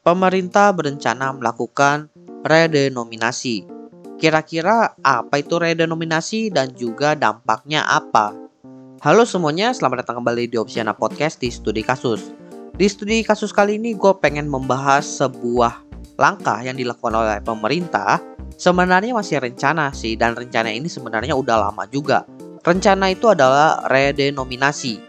pemerintah berencana melakukan redenominasi. Kira-kira apa itu redenominasi dan juga dampaknya apa? Halo semuanya, selamat datang kembali di Opsiana Podcast di Studi Kasus. Di studi kasus kali ini gue pengen membahas sebuah langkah yang dilakukan oleh pemerintah Sebenarnya masih rencana sih dan rencana ini sebenarnya udah lama juga. Rencana itu adalah redenominasi.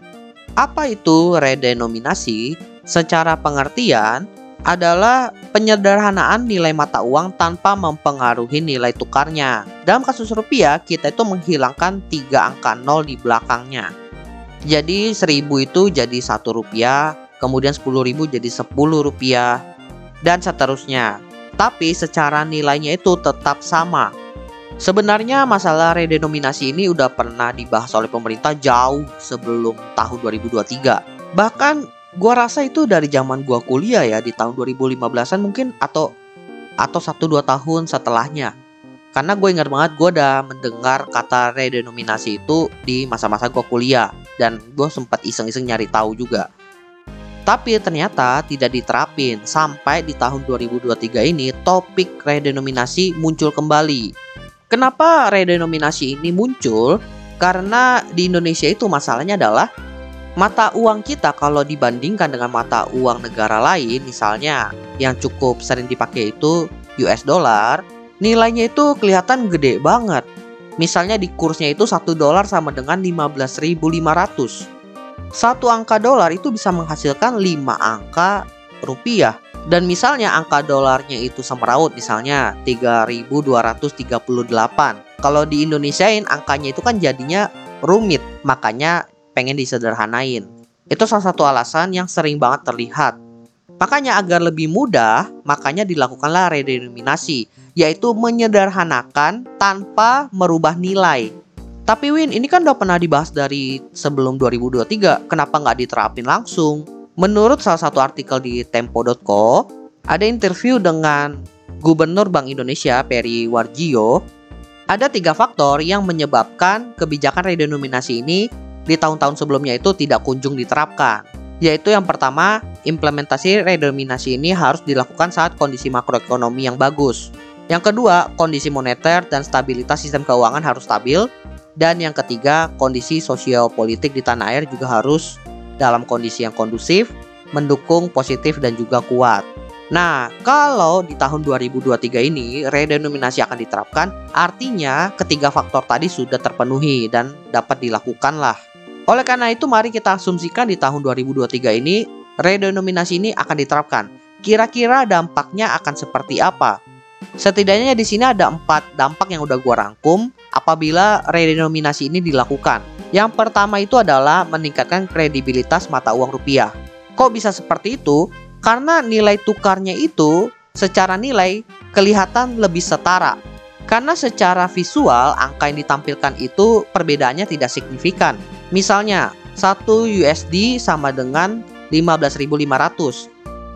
Apa itu redenominasi? Secara pengertian, adalah penyederhanaan nilai mata uang tanpa mempengaruhi nilai tukarnya. Dalam kasus rupiah, kita itu menghilangkan tiga angka nol di belakangnya. Jadi seribu itu jadi satu rupiah, kemudian sepuluh ribu jadi sepuluh rupiah, dan seterusnya. Tapi secara nilainya itu tetap sama. Sebenarnya masalah redenominasi ini udah pernah dibahas oleh pemerintah jauh sebelum tahun 2023. Bahkan gua rasa itu dari zaman gua kuliah ya di tahun 2015-an mungkin atau atau 1 2 tahun setelahnya. Karena gue ingat banget gue udah mendengar kata redenominasi itu di masa-masa gue kuliah dan gue sempat iseng-iseng nyari tahu juga. Tapi ternyata tidak diterapin sampai di tahun 2023 ini topik redenominasi muncul kembali. Kenapa redenominasi ini muncul? Karena di Indonesia itu masalahnya adalah mata uang kita kalau dibandingkan dengan mata uang negara lain misalnya yang cukup sering dipakai itu US dollar nilainya itu kelihatan gede banget. Misalnya di kursnya itu satu dolar sama dengan 15.500 satu angka dolar itu bisa menghasilkan 5 angka rupiah. Dan misalnya angka dolarnya itu semeraut misalnya 3238 kalau di Indonesiain angkanya itu kan jadinya rumit makanya pengen disederhanain. Itu salah satu alasan yang sering banget terlihat. Makanya agar lebih mudah, makanya dilakukanlah redenominasi, yaitu menyederhanakan tanpa merubah nilai. Tapi Win, ini kan udah pernah dibahas dari sebelum 2023, kenapa nggak diterapin langsung? Menurut salah satu artikel di Tempo.co, ada interview dengan Gubernur Bank Indonesia Peri Warjio. Ada tiga faktor yang menyebabkan kebijakan redenominasi ini di tahun-tahun sebelumnya itu tidak kunjung diterapkan. Yaitu yang pertama, implementasi redenominasi ini harus dilakukan saat kondisi makroekonomi yang bagus. Yang kedua, kondisi moneter dan stabilitas sistem keuangan harus stabil. Dan yang ketiga, kondisi sosial politik di tanah air juga harus dalam kondisi yang kondusif, mendukung positif dan juga kuat. Nah, kalau di tahun 2023 ini redenominasi akan diterapkan, artinya ketiga faktor tadi sudah terpenuhi dan dapat dilakukan lah. Oleh karena itu mari kita asumsikan di tahun 2023 ini redenominasi ini akan diterapkan. Kira-kira dampaknya akan seperti apa? Setidaknya di sini ada empat dampak yang udah gua rangkum apabila redenominasi ini dilakukan. Yang pertama itu adalah meningkatkan kredibilitas mata uang rupiah. Kok bisa seperti itu? Karena nilai tukarnya itu secara nilai kelihatan lebih setara. Karena secara visual angka yang ditampilkan itu perbedaannya tidak signifikan. Misalnya, 1 USD sama dengan 15.500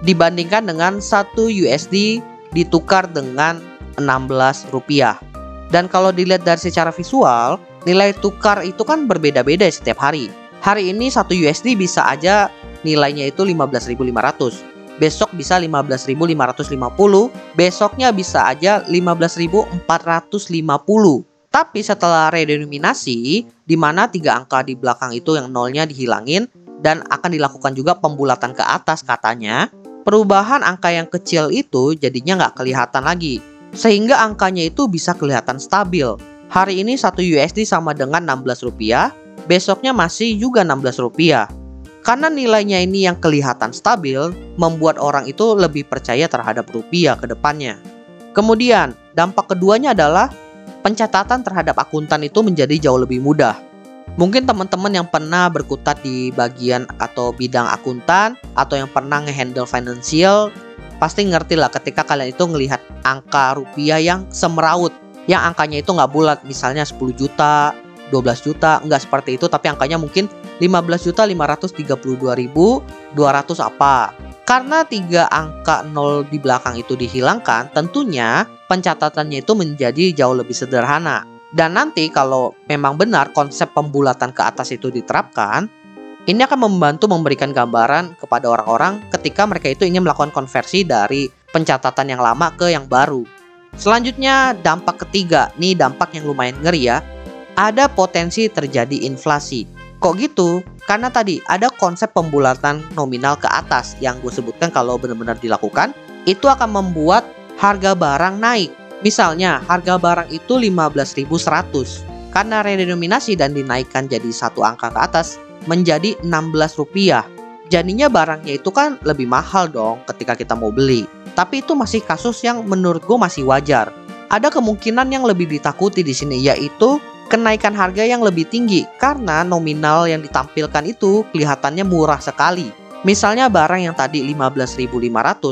dibandingkan dengan 1 USD ditukar dengan 16 rupiah. Dan kalau dilihat dari secara visual, nilai tukar itu kan berbeda-beda setiap hari. Hari ini 1 USD bisa aja nilainya itu 15.500. Besok bisa 15.550, besoknya bisa aja 15.450. Tapi setelah redenominasi, di mana tiga angka di belakang itu yang nolnya dihilangin dan akan dilakukan juga pembulatan ke atas katanya, perubahan angka yang kecil itu jadinya nggak kelihatan lagi. Sehingga angkanya itu bisa kelihatan stabil. Hari ini satu USD sama dengan 16 rupiah, besoknya masih juga 16 rupiah. Karena nilainya ini yang kelihatan stabil, membuat orang itu lebih percaya terhadap rupiah ke depannya. Kemudian, dampak keduanya adalah pencatatan terhadap akuntan itu menjadi jauh lebih mudah. Mungkin teman-teman yang pernah berkutat di bagian atau bidang akuntan atau yang pernah ngehandle financial pasti ngerti lah ketika kalian itu ngelihat angka rupiah yang semeraut yang angkanya itu nggak bulat misalnya 10 juta 12 juta nggak seperti itu tapi angkanya mungkin 15 juta 532 ribu 200 apa karena tiga angka nol di belakang itu dihilangkan, tentunya pencatatannya itu menjadi jauh lebih sederhana. Dan nanti kalau memang benar konsep pembulatan ke atas itu diterapkan, Ini akan membantu memberikan gambaran kepada orang-orang ketika mereka itu ingin melakukan konversi dari pencatatan yang lama ke yang baru. Selanjutnya, dampak ketiga. Nih dampak yang lumayan ngeri ya. Ada potensi terjadi inflasi. Kok gitu? Karena tadi ada konsep pembulatan nominal ke atas yang gue sebutkan kalau benar-benar dilakukan, itu akan membuat harga barang naik. Misalnya, harga barang itu 15.100. Karena redenominasi dan dinaikkan jadi satu angka ke atas, menjadi 16 rupiah. Jadinya barangnya itu kan lebih mahal dong ketika kita mau beli. Tapi itu masih kasus yang menurut gue masih wajar. Ada kemungkinan yang lebih ditakuti di sini yaitu kenaikan harga yang lebih tinggi karena nominal yang ditampilkan itu kelihatannya murah sekali. Misalnya barang yang tadi 15.500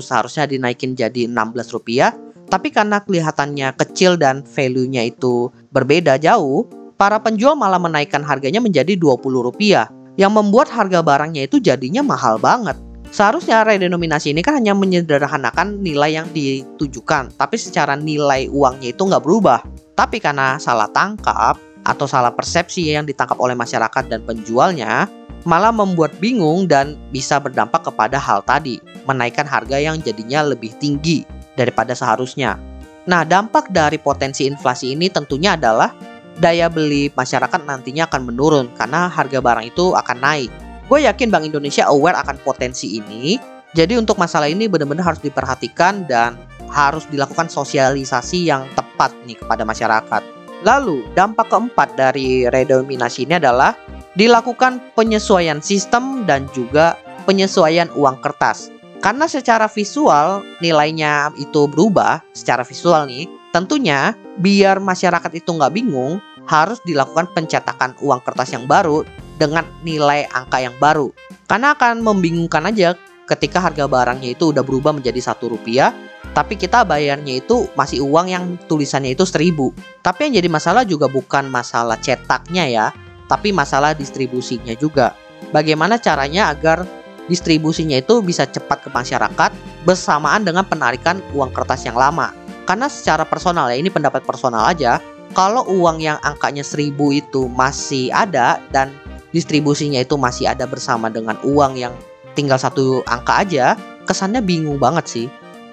seharusnya dinaikin jadi 16 rupiah, tapi karena kelihatannya kecil dan value-nya itu berbeda jauh, para penjual malah menaikkan harganya menjadi 20 rupiah yang membuat harga barangnya itu jadinya mahal banget. Seharusnya redenominasi ini kan hanya menyederhanakan nilai yang ditujukan, tapi secara nilai uangnya itu nggak berubah. Tapi karena salah tangkap atau salah persepsi yang ditangkap oleh masyarakat dan penjualnya, malah membuat bingung dan bisa berdampak kepada hal tadi, menaikkan harga yang jadinya lebih tinggi daripada seharusnya. Nah, dampak dari potensi inflasi ini tentunya adalah daya beli masyarakat nantinya akan menurun karena harga barang itu akan naik. Gue yakin Bank Indonesia aware akan potensi ini. Jadi untuk masalah ini benar-benar harus diperhatikan dan harus dilakukan sosialisasi yang tepat nih kepada masyarakat. Lalu, dampak keempat dari redominasi ini adalah dilakukan penyesuaian sistem dan juga penyesuaian uang kertas. Karena secara visual nilainya itu berubah secara visual nih, tentunya biar masyarakat itu nggak bingung, harus dilakukan pencetakan uang kertas yang baru dengan nilai angka yang baru. Karena akan membingungkan aja ketika harga barangnya itu udah berubah menjadi satu rupiah, tapi kita bayarnya itu masih uang yang tulisannya itu seribu. Tapi yang jadi masalah juga bukan masalah cetaknya ya, tapi masalah distribusinya juga. Bagaimana caranya agar distribusinya itu bisa cepat ke masyarakat bersamaan dengan penarikan uang kertas yang lama. Karena secara personal ya, ini pendapat personal aja, kalau uang yang angkanya 1000 itu masih ada dan distribusinya itu masih ada bersama dengan uang yang tinggal satu angka aja, kesannya bingung banget sih.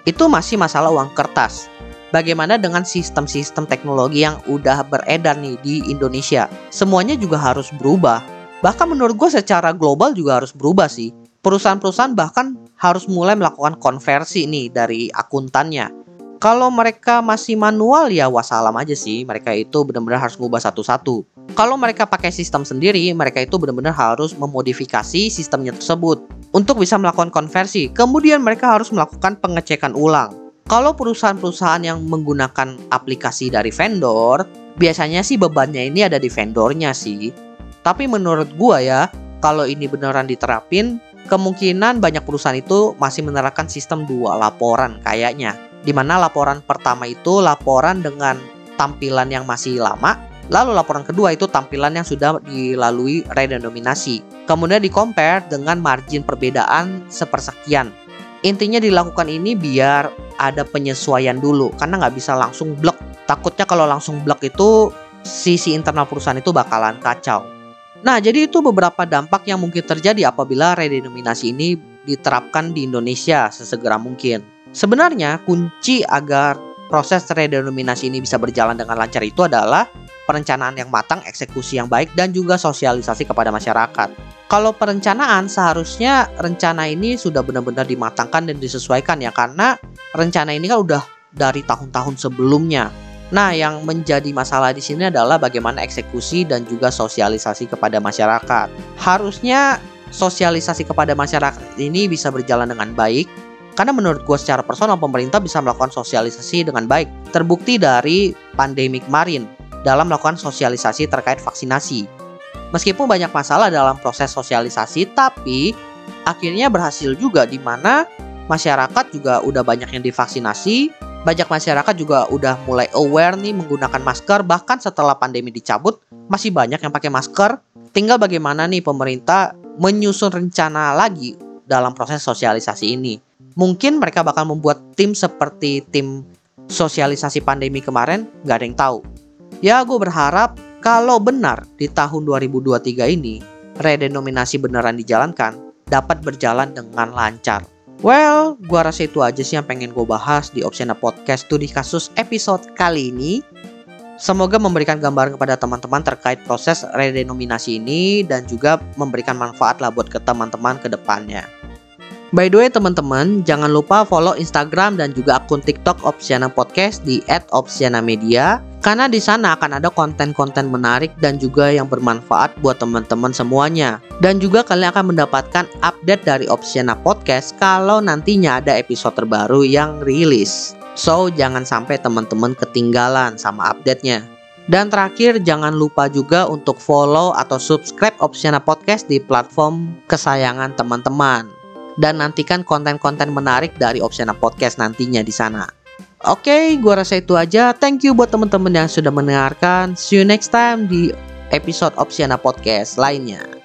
Itu masih masalah uang kertas. Bagaimana dengan sistem-sistem teknologi yang udah beredar nih di Indonesia? Semuanya juga harus berubah. Bahkan menurut gue secara global juga harus berubah sih. Perusahaan-perusahaan bahkan harus mulai melakukan konversi nih dari akuntannya kalau mereka masih manual ya wassalam aja sih. Mereka itu benar-benar harus ngubah satu-satu. Kalau mereka pakai sistem sendiri, mereka itu benar-benar harus memodifikasi sistemnya tersebut untuk bisa melakukan konversi. Kemudian mereka harus melakukan pengecekan ulang. Kalau perusahaan-perusahaan yang menggunakan aplikasi dari vendor, biasanya sih bebannya ini ada di vendornya sih. Tapi menurut gua ya, kalau ini beneran diterapin, kemungkinan banyak perusahaan itu masih menerapkan sistem dua laporan kayaknya di mana laporan pertama itu laporan dengan tampilan yang masih lama, lalu laporan kedua itu tampilan yang sudah dilalui redenominasi. Kemudian di dengan margin perbedaan sepersekian. Intinya dilakukan ini biar ada penyesuaian dulu, karena nggak bisa langsung blok. Takutnya kalau langsung blok itu sisi internal perusahaan itu bakalan kacau. Nah, jadi itu beberapa dampak yang mungkin terjadi apabila redenominasi ini diterapkan di Indonesia sesegera mungkin. Sebenarnya kunci agar proses redenominasi ini bisa berjalan dengan lancar itu adalah perencanaan yang matang, eksekusi yang baik, dan juga sosialisasi kepada masyarakat. Kalau perencanaan seharusnya rencana ini sudah benar-benar dimatangkan dan disesuaikan ya karena rencana ini kan udah dari tahun-tahun sebelumnya. Nah, yang menjadi masalah di sini adalah bagaimana eksekusi dan juga sosialisasi kepada masyarakat. Harusnya sosialisasi kepada masyarakat ini bisa berjalan dengan baik karena menurut gue secara personal pemerintah bisa melakukan sosialisasi dengan baik. Terbukti dari pandemi kemarin dalam melakukan sosialisasi terkait vaksinasi. Meskipun banyak masalah dalam proses sosialisasi, tapi akhirnya berhasil juga di mana masyarakat juga udah banyak yang divaksinasi, banyak masyarakat juga udah mulai aware nih menggunakan masker bahkan setelah pandemi dicabut masih banyak yang pakai masker. Tinggal bagaimana nih pemerintah menyusun rencana lagi dalam proses sosialisasi ini mungkin mereka bakal membuat tim seperti tim sosialisasi pandemi kemarin nggak ada yang tahu. Ya gue berharap kalau benar di tahun 2023 ini redenominasi beneran dijalankan, dapat berjalan dengan lancar. Well, gua rasa itu aja sih yang pengen gue bahas di Opsiana Podcast di kasus episode kali ini. Semoga memberikan gambaran kepada teman-teman terkait proses redenominasi ini dan juga memberikan manfaat lah buat ke teman-teman ke depannya. By the way teman-teman, jangan lupa follow Instagram dan juga akun TikTok Opsiana Podcast di @opsianamedia karena di sana akan ada konten-konten menarik dan juga yang bermanfaat buat teman-teman semuanya. Dan juga kalian akan mendapatkan update dari Opsiana Podcast kalau nantinya ada episode terbaru yang rilis. So, jangan sampai teman-teman ketinggalan sama update-nya. Dan terakhir, jangan lupa juga untuk follow atau subscribe Opsiana Podcast di platform kesayangan teman-teman dan nantikan konten-konten menarik dari Opsiana Podcast nantinya di sana. Oke, okay, gua rasa itu aja. Thank you buat teman-teman yang sudah mendengarkan. See you next time di episode Opsiana Podcast lainnya.